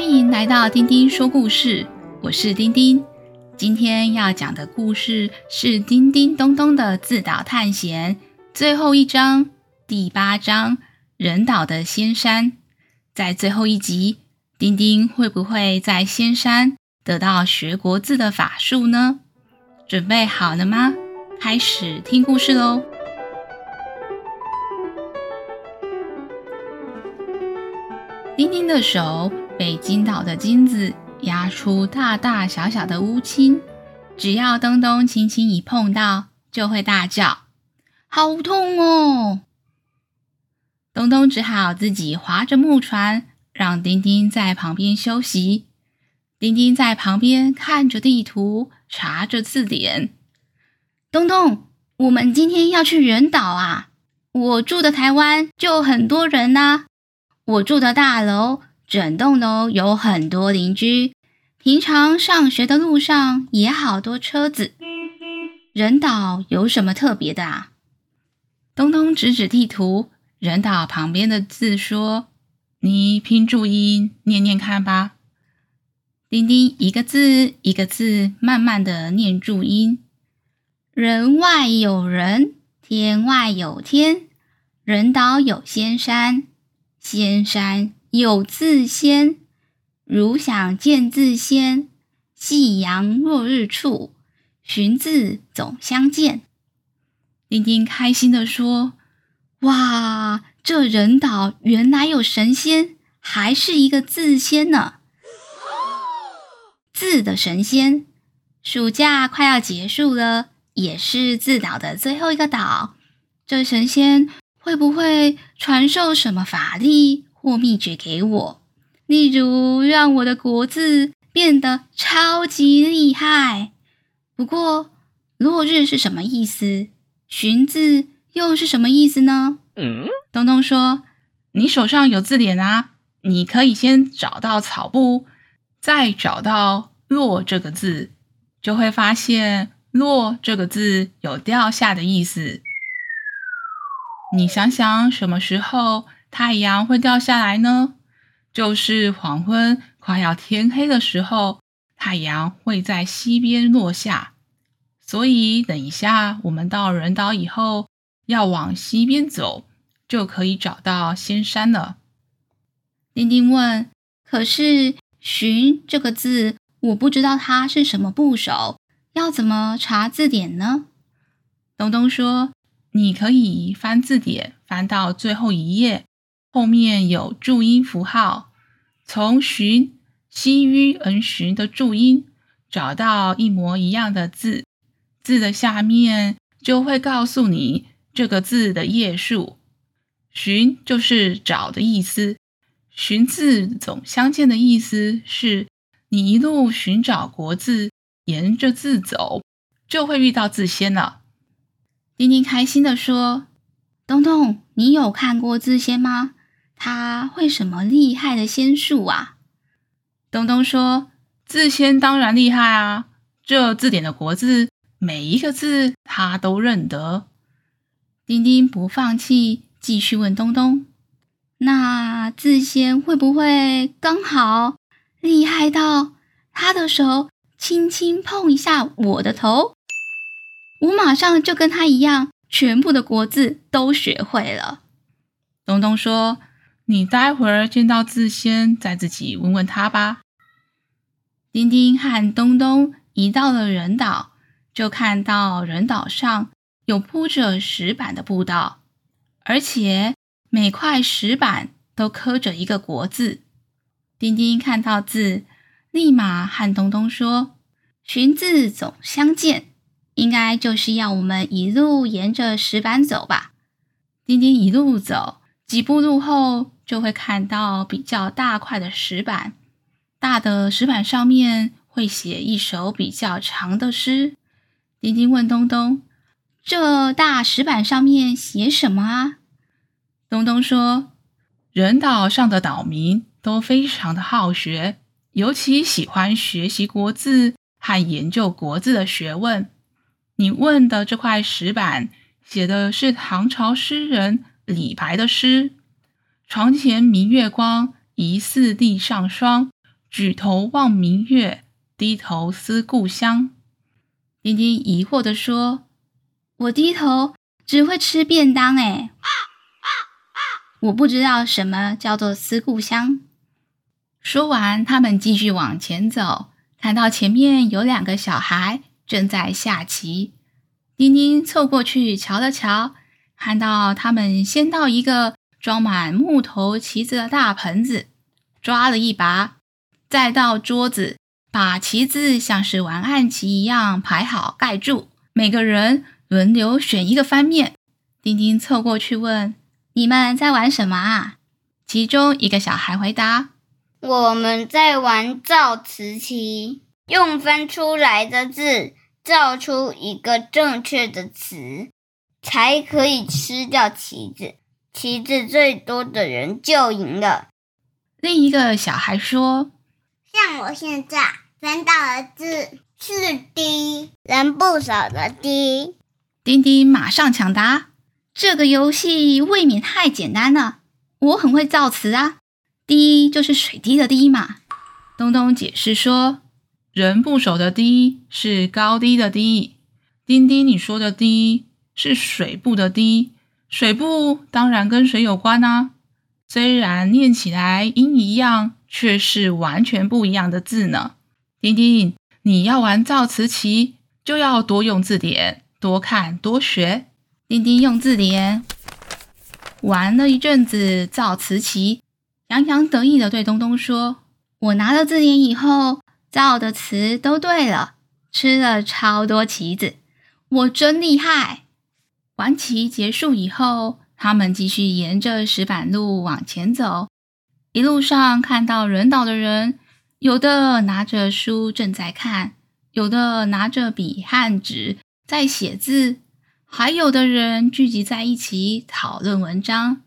欢迎来到丁丁说故事，我是丁丁。今天要讲的故事是《叮叮咚咚的自导探险》最后一章，第八章《人岛的仙山》。在最后一集，丁丁会不会在仙山得到学国字的法术呢？准备好了吗？开始听故事喽！丁丁的手被金岛的金子压出大大小小的乌青，只要东东轻轻一碰到，就会大叫：“好痛哦！”东东只好自己划着木船，让丁丁在旁边休息。丁丁在旁边看着地图，查着字典。东东，我们今天要去人岛啊！我住的台湾就很多人呐。我住的大楼，整栋楼有很多邻居。平常上学的路上也好多车子。人岛有什么特别的啊？东东指指地图，人岛旁边的字说：“你拼注音念念看吧。”丁丁一个字一个字慢慢的念注音：“人外有人，天外有天，人岛有仙山。”仙山有字仙，如想见字仙，夕阳落日处，寻字总相见。丁丁开心地说：“哇，这人岛原来有神仙，还是一个字仙呢！字的神仙。暑假快要结束了，也是自岛的最后一个岛，这神仙。”会不会传授什么法力或秘诀给我？例如让我的国字变得超级厉害。不过“落日”是什么意思？“寻字”又是什么意思呢？嗯，东东说：“你手上有字典啊，你可以先找到草部，再找到‘落’这个字，就会发现‘落’这个字有掉下的意思。”你想想，什么时候太阳会掉下来呢？就是黄昏快要天黑的时候，太阳会在西边落下。所以，等一下我们到人岛以后，要往西边走，就可以找到仙山了。丁丁问：“可是‘寻’这个字，我不知道它是什么部首，要怎么查字典呢？”东东说。你可以翻字典，翻到最后一页，后面有注音符号，从“寻”西吁恩寻的注音找到一模一样的字，字的下面就会告诉你这个字的页数。寻就是找的意思，寻字总相见的意思是你一路寻找国字，沿着字走，就会遇到字仙了。丁丁开心地说：“东东，你有看过字仙吗？他会什么厉害的仙术啊？”东东说：“字仙当然厉害啊！这字典的国字，每一个字他都认得。”丁丁不放弃，继续问东东：“那字仙会不会刚好厉害到他的手轻轻碰一下我的头？”我马上就跟他一样，全部的国字都学会了。东东说：“你待会儿见到字先，再自己问问他吧。”丁丁和东东一到了人岛，就看到人岛上有铺着石板的步道，而且每块石板都刻着一个国字。丁丁看到字，立马和东东说：“寻字总相见。”应该就是要我们一路沿着石板走吧。丁丁一路走，几步路后就会看到比较大块的石板。大的石板上面会写一首比较长的诗。丁丁问东东：“这大石板上面写什么啊？”东东说：“人岛上的岛民都非常的好学，尤其喜欢学习国字和研究国字的学问。”你问的这块石板写的是唐朝诗人李白的诗：“床前明月光，疑是地上霜。举头望明月，低头思故乡。丁丁疑惑地说：“我低头只会吃便当，哎，我不知道什么叫做思故乡。”说完，他们继续往前走，看到前面有两个小孩正在下棋。丁丁凑过去瞧了瞧，看到他们先到一个装满木头棋子的大盆子，抓了一把，再到桌子，把棋子像是玩暗棋一样排好盖住，每个人轮流选一个翻面。丁丁凑过去问：“你们在玩什么啊？”其中一个小孩回答：“我们在玩造词棋，用翻出来的字。”造出一个正确的词，才可以吃掉棋子。棋子最多的人就赢了。另一个小孩说：“像我现在分到的字是‘滴’，人不少的‘滴’。”丁丁马上抢答：“这个游戏未免太简单了，我很会造词啊，‘滴’就是水滴的‘滴’嘛。”东东解释说。人部首的“低”是高低的“低”，丁丁，你说的“低”是水部的“低”，水部当然跟水有关啊。虽然念起来音一样，却是完全不一样的字呢。丁丁，你要玩造词棋，就要多用字典，多看多学。丁丁用字典玩了一阵子造词棋，洋洋得意地对东东说：“我拿了字典以后。”造的词都对了，吃了超多棋子，我真厉害！玩棋结束以后，他们继续沿着石板路往前走。一路上看到人岛的人，有的拿着书正在看，有的拿着笔和纸在写字，还有的人聚集在一起讨论文章。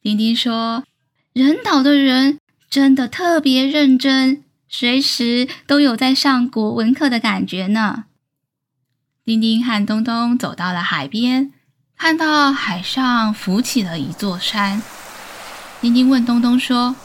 丁丁说：“人岛的人真的特别认真。”随时都有在上国文课的感觉呢。丁丁和东东走到了海边，看到海上浮起了一座山。丁丁问东东说：“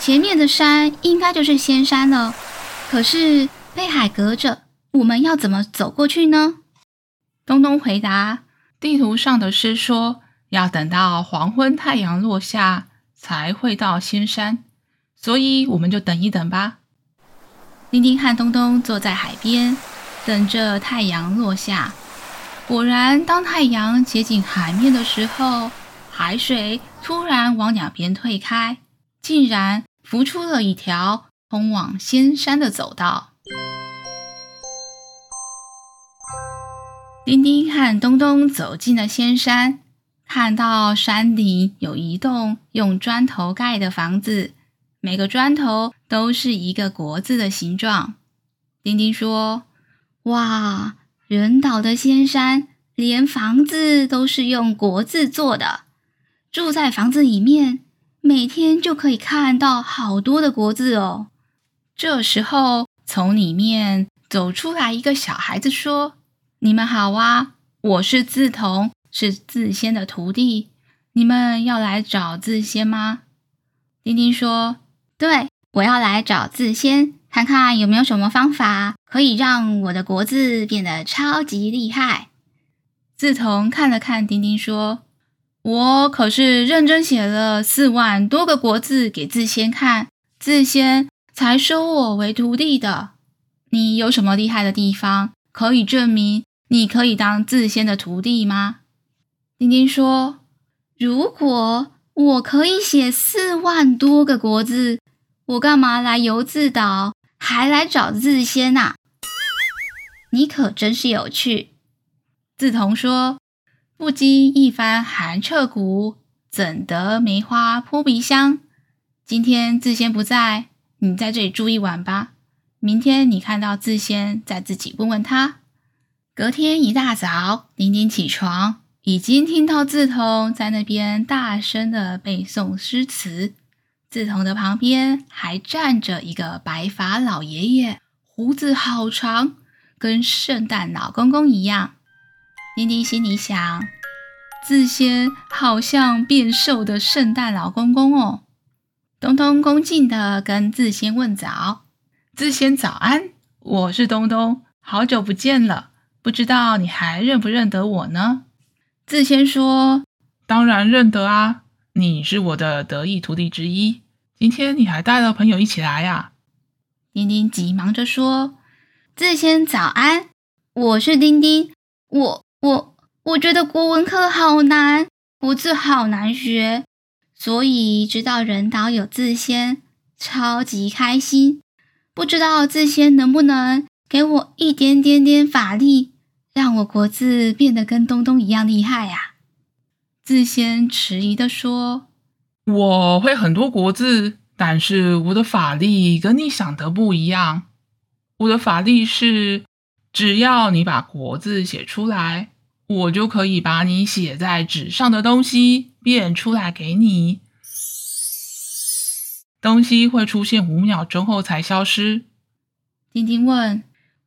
前面的山应该就是仙山了，可是被海隔着，我们要怎么走过去呢？”东东回答：“地图上的诗说，要等到黄昏太阳落下才会到仙山，所以我们就等一等吧。”丁丁和东东坐在海边，等着太阳落下。果然，当太阳接近海面的时候，海水突然往两边退开，竟然浮出了一条通往仙山的走道。丁丁和东东走进了仙山，看到山顶有一栋用砖头盖的房子。每个砖头都是一个国字的形状。丁丁说：“哇，人岛的仙山，连房子都是用国字做的。住在房子里面，每天就可以看到好多的国字哦。”这时候，从里面走出来一个小孩子说：“你们好啊，我是自童，是自仙的徒弟。你们要来找自仙吗？”丁丁说。对，我要来找自仙，看看有没有什么方法可以让我的国字变得超级厉害。自从看了看丁丁，说：“我可是认真写了四万多个国字给自仙看，自仙才收我为徒弟的。你有什么厉害的地方，可以证明你可以当自仙的徒弟吗？”丁丁说：“如果我可以写四万多个国字。”我干嘛来游自岛，还来找自仙呐？你可真是有趣。自童说：“不经一番寒彻骨，怎得梅花扑鼻香？今天自仙不在，你在这里住一晚吧。明天你看到自仙，再自己问问他。”隔天一大早，丁丁起床，已经听到自桐在那边大声的背诵诗词。自桐的旁边还站着一个白发老爷爷，胡子好长，跟圣诞老公公一样。丁丁心里想：自仙好像变瘦的圣诞老公公哦。东东恭敬的跟自仙问早，字仙早安，我是东东，好久不见了，不知道你还认不认得我呢？”字仙说：“当然认得啊，你是我的得意徒弟之一。今天你还带了朋友一起来呀？”丁丁急忙着说：“自先早安，我是丁丁，我我我觉得国文课好难，国字好难学，所以知道人岛有自先，超级开心。不知道自先能不能给我一点点点法力，让我国字变得跟东东一样厉害呀？”自先迟疑地说：“我会很多国字。”但是我的法力跟你想的不一样，我的法力是，只要你把国字写出来，我就可以把你写在纸上的东西变出来给你。东西会出现五秒钟后才消失。丁丁问：“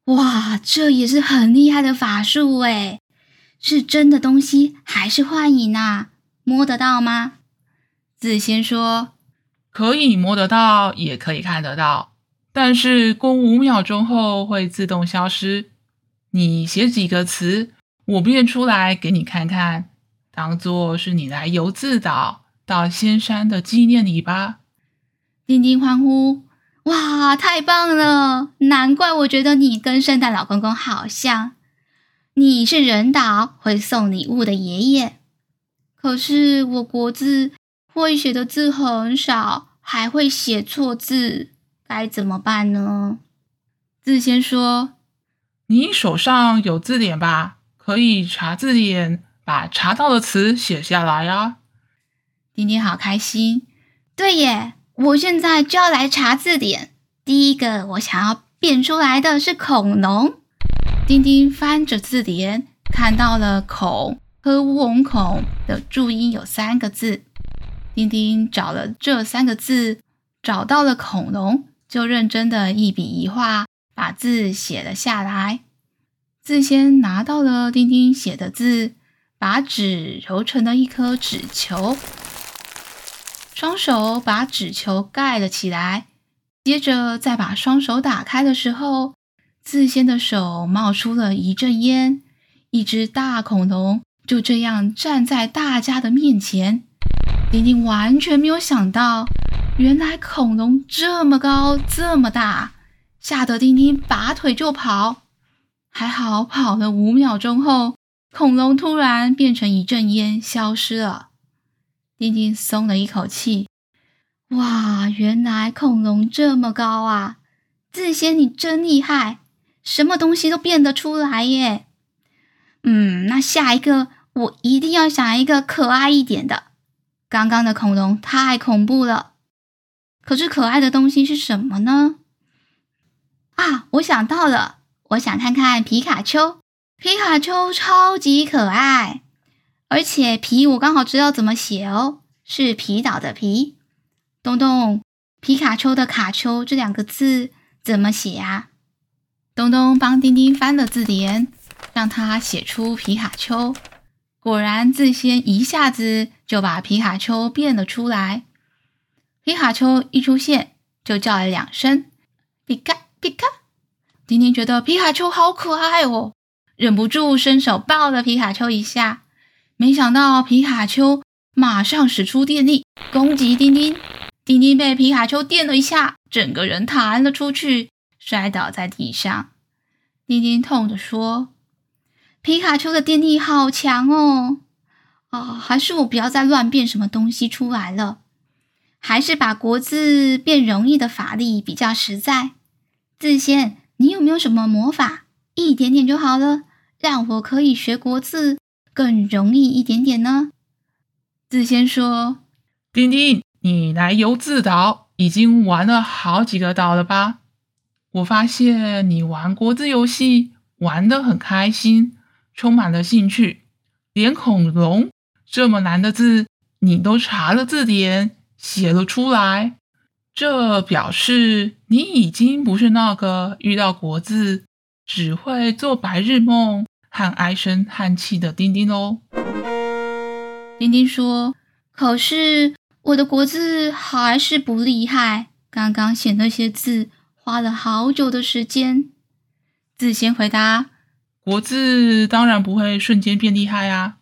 哇，这也是很厉害的法术诶，是真的东西还是幻影啊？摸得到吗？”字仙说。可以摸得到，也可以看得到，但是过五秒钟后会自动消失。你写几个词，我变出来给你看看，当做是你来游字岛到仙山的纪念礼吧。丁丁欢呼：“哇，太棒了！难怪我觉得你跟圣诞老公公好像，你是人岛会送礼物的爷爷。可是我国字。”会写的字很少，还会写错字，该怎么办呢？字先说：“你手上有字典吧？可以查字典，把查到的词写下来啊。”丁丁好开心。对耶，我现在就要来查字典。第一个我想要变出来的是恐龙。丁丁翻着字典，看到了“恐”和“乌龙孔”的注音有三个字。丁丁找了这三个字，找到了恐龙，就认真的一笔一画把字写了下来。字仙拿到了丁丁写的字，把纸揉成了一颗纸球，双手把纸球盖了起来。接着再把双手打开的时候，字仙的手冒出了一阵烟，一只大恐龙就这样站在大家的面前。丁丁完全没有想到，原来恐龙这么高，这么大，吓得丁丁拔腿就跑。还好跑了五秒钟后，恐龙突然变成一阵烟，消失了。丁丁松了一口气。哇，原来恐龙这么高啊！自仙你真厉害，什么东西都变得出来耶。嗯，那下一个我一定要想一个可爱一点的。刚刚的恐龙太恐怖了，可是可爱的东西是什么呢？啊，我想到了，我想看看皮卡丘。皮卡丘超级可爱，而且皮我刚好知道怎么写哦，是皮岛的皮。东东，皮卡丘的卡丘这两个字怎么写啊？东东帮丁丁翻了字典，让他写出皮卡丘。果然，自仙一下子就把皮卡丘变了出来。皮卡丘一出现，就叫了两声“皮卡皮卡”。丁丁觉得皮卡丘好可爱哦，忍不住伸手抱了皮卡丘一下。没想到皮卡丘马上使出电力攻击丁丁，丁丁被皮卡丘电了一下，整个人弹了出去，摔倒在地上。丁丁痛着说。皮卡丘的电力好强哦！哦，还是我不要再乱变什么东西出来了，还是把国字变容易的法力比较实在。自仙，你有没有什么魔法？一点点就好了，让我可以学国字更容易一点点呢？自仙说：“丁丁，你来游字岛已经玩了好几个岛了吧？我发现你玩国字游戏玩得很开心。”充满了兴趣，连恐龙这么难的字，你都查了字典写了出来，这表示你已经不是那个遇到国字只会做白日梦和唉声叹气的丁丁喽。丁丁说：“可是我的国字还是不厉害，刚刚写那些字花了好久的时间。字仙回答：“国字当然不会瞬间变厉害啊！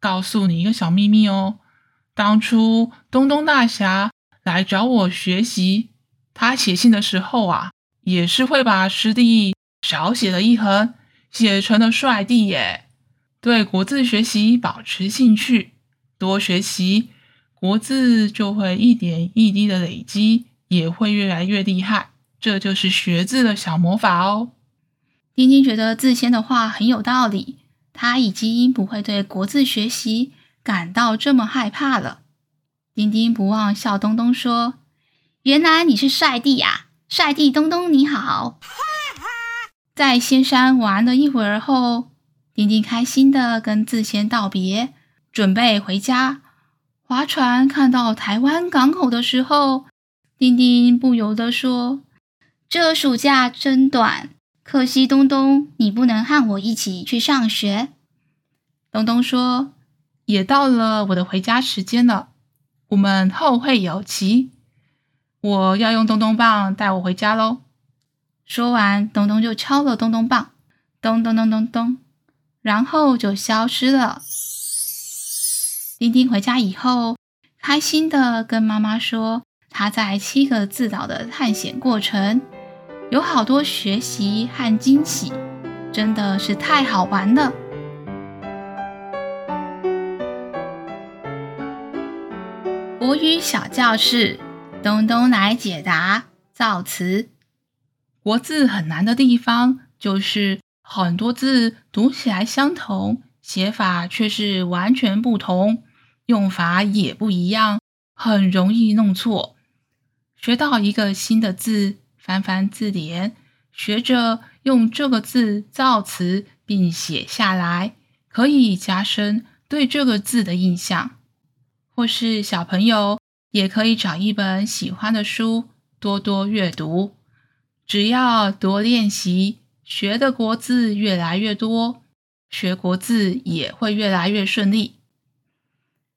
告诉你一个小秘密哦，当初东东大侠来找我学习，他写信的时候啊，也是会把师弟少写了一横，写成了帅弟耶。对国字学习保持兴趣，多学习。”国字就会一点一滴的累积，也会越来越厉害。这就是学字的小魔法哦。丁丁觉得自谦的话很有道理，他已经不会对国字学习感到这么害怕了。丁丁不忘笑东东说：“原来你是帅弟呀，帅弟东东你好。”在仙山玩了一会儿后，丁丁开心的跟自谦道别，准备回家。划船看到台湾港口的时候，丁丁不由得说：“这暑假真短，可惜东东你不能和我一起去上学。”东东说：“也到了我的回家时间了，我们后会有期。我要用东东棒带我回家喽。”说完，东东就敲了东东棒，咚咚咚咚咚，然后就消失了。丁丁回家以后，开心的跟妈妈说，他在七个字岛的探险过程有好多学习和惊喜，真的是太好玩了。国语小教室，东东来解答造词。国字很难的地方，就是很多字读起来相同，写法却是完全不同。用法也不一样，很容易弄错。学到一个新的字，翻翻字典，学着用这个字造词并写下来，可以加深对这个字的印象。或是小朋友也可以找一本喜欢的书，多多阅读。只要多练习，学的国字越来越多，学国字也会越来越顺利。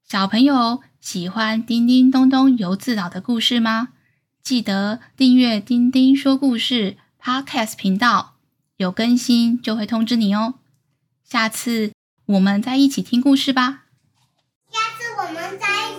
小朋友喜欢叮叮咚咚游字岛的故事吗？记得订阅“丁丁说故事 ”Podcast 频道，有更新就会通知你哦。下次我们再一起听故事吧。下次我们再。